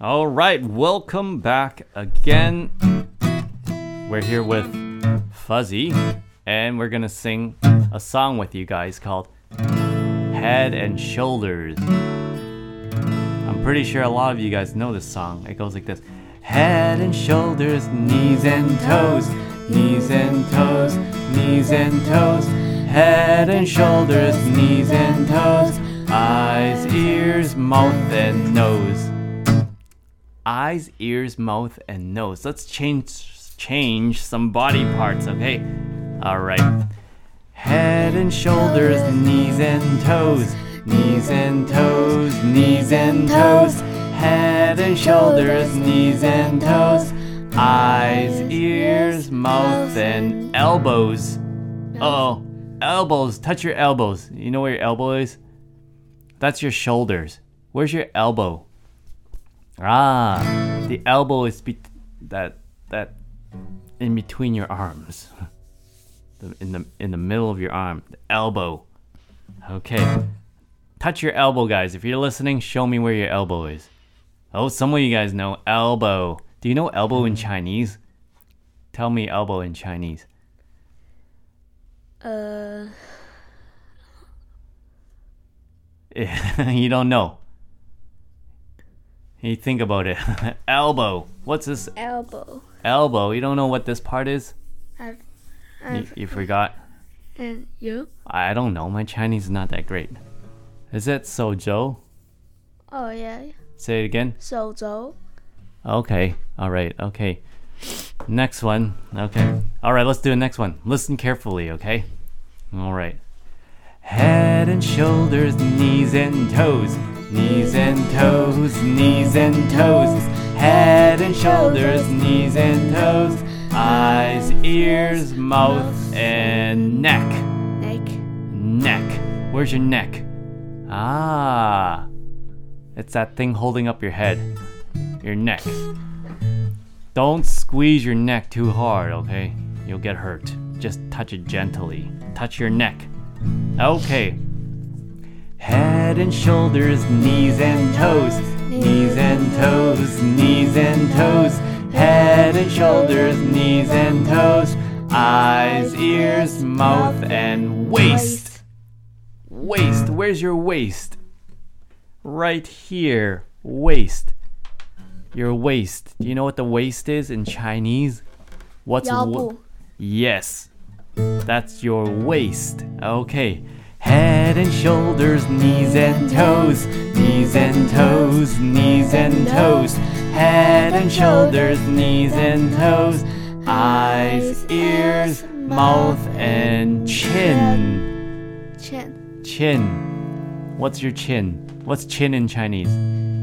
All right, welcome back again. We're here with Fuzzy, and we're gonna sing a song with you guys called Head and Shoulders. I'm pretty sure a lot of you guys know this song. It goes like this Head and shoulders, knees and toes, knees and toes, knees and toes. Head and shoulders, knees and toes, eyes, ears, mouth, and nose eyes, ears, mouth, and nose. Let's change change some body parts, okay? All right. Head and shoulders, knees and toes, knees and toes, knees and toes. Head and shoulders, knees and toes, eyes, ears, mouth, and elbows. Oh, elbows. Touch your elbows. You know where your elbow is? That's your shoulders. Where's your elbow? Ah, the elbow is be- that that in between your arms, the, in the in the middle of your arm, the elbow. Okay, touch your elbow, guys. If you're listening, show me where your elbow is. Oh, some of you guys know elbow. Do you know elbow in Chinese? Tell me elbow in Chinese. Uh. you don't know. You think about it. elbow. What's this elbow. elbow? You don't know what this part is? I've, You, I've, you forgot? and you? I don't know. My Chinese is not that great. Is it Sojo? Oh yeah, Say it again. 手肘。Okay. All right. Okay. Next one. Okay. All right. Let's do the next one. Listen carefully. Okay. All right. Head and shoulders, knees and toes, knees and toes, knees and toes. Head and shoulders, knees and toes. Eyes, ears, mouth, and neck. neck. Neck. Where's your neck? Ah. It's that thing holding up your head. Your neck. Don't squeeze your neck too hard, okay? You'll get hurt. Just touch it gently. Touch your neck. Okay. Head and shoulders, knees and toes, knees and toes, knees and toes. Head and shoulders, knees and toes. Eyes, ears, mouth, and waist. Waist. Where's your waist? Right here. Waist. Your waist. Do you know what the waist is in Chinese? What's 腰 wa- Yes. That's your waist. Okay. Head and shoulders, knees and toes, knees and toes, knees and toes. Head and shoulders, knees and toes, eyes, ears, mouth, and chin. Chin. Chin. What's your chin? What's chin in Chinese?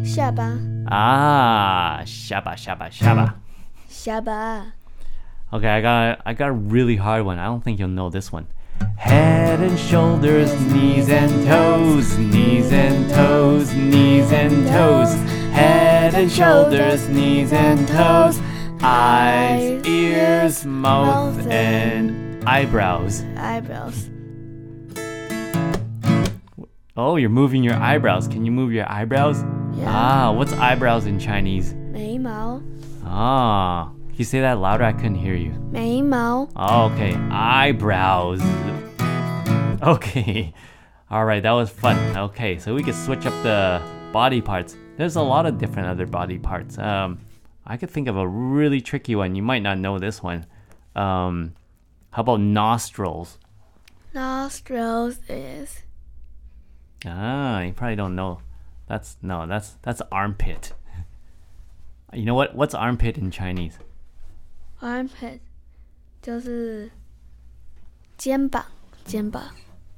下巴. Ah, shaba, shaba, shaba. Shaba. Okay, I got I got a really hard one. I don't think you'll know this one. Head and shoulders, knees and toes, knees and toes, knees and toes. Head and shoulders, knees and toes. Eyes, ears, mouth, and eyebrows. eyebrows。 Oh, you're moving your eyebrows. Can you move your eyebrows? Yeah. Ah, what's eyebrows in Chinese? 眉毛。 Ah, can you say that louder? I couldn't hear you. 眉毛。 Okay, eyebrows. Okay. All right, that was fun. Okay, so we could switch up the body parts. There's a lot of different other body parts. Um, I could think of a really tricky one. You might not know this one. Um, how about nostrils? Nostrils is Ah, you probably don't know. That's no, that's that's armpit. You know what? What's armpit in Chinese? armpit，就是肩膀，肩膀。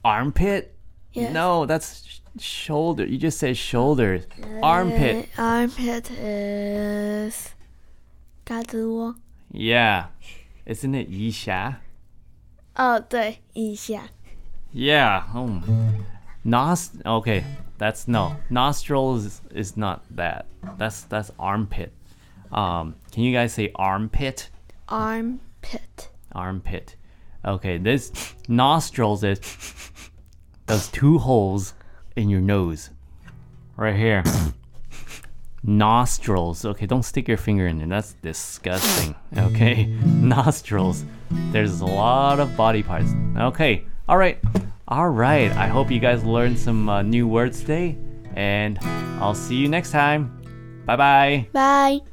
armpit? Yes. No, that's sh shoulder. You just say shoulder. Uh, armpit. Armpit is. Gazuo. Yeah. Isn't it Yixia? Oh, Yeah. Oh. Nos okay, that's no. Nostrils is, is not that. That's that's armpit. Um, can you guys say armpit? Armpit. Armpit. Okay, this nostrils is those two holes in your nose, right here. Nostrils. Okay, don't stick your finger in there. That's disgusting. Okay, nostrils. There's a lot of body parts. Okay, all right, all right. I hope you guys learned some uh, new words today, and I'll see you next time. Bye bye. Bye.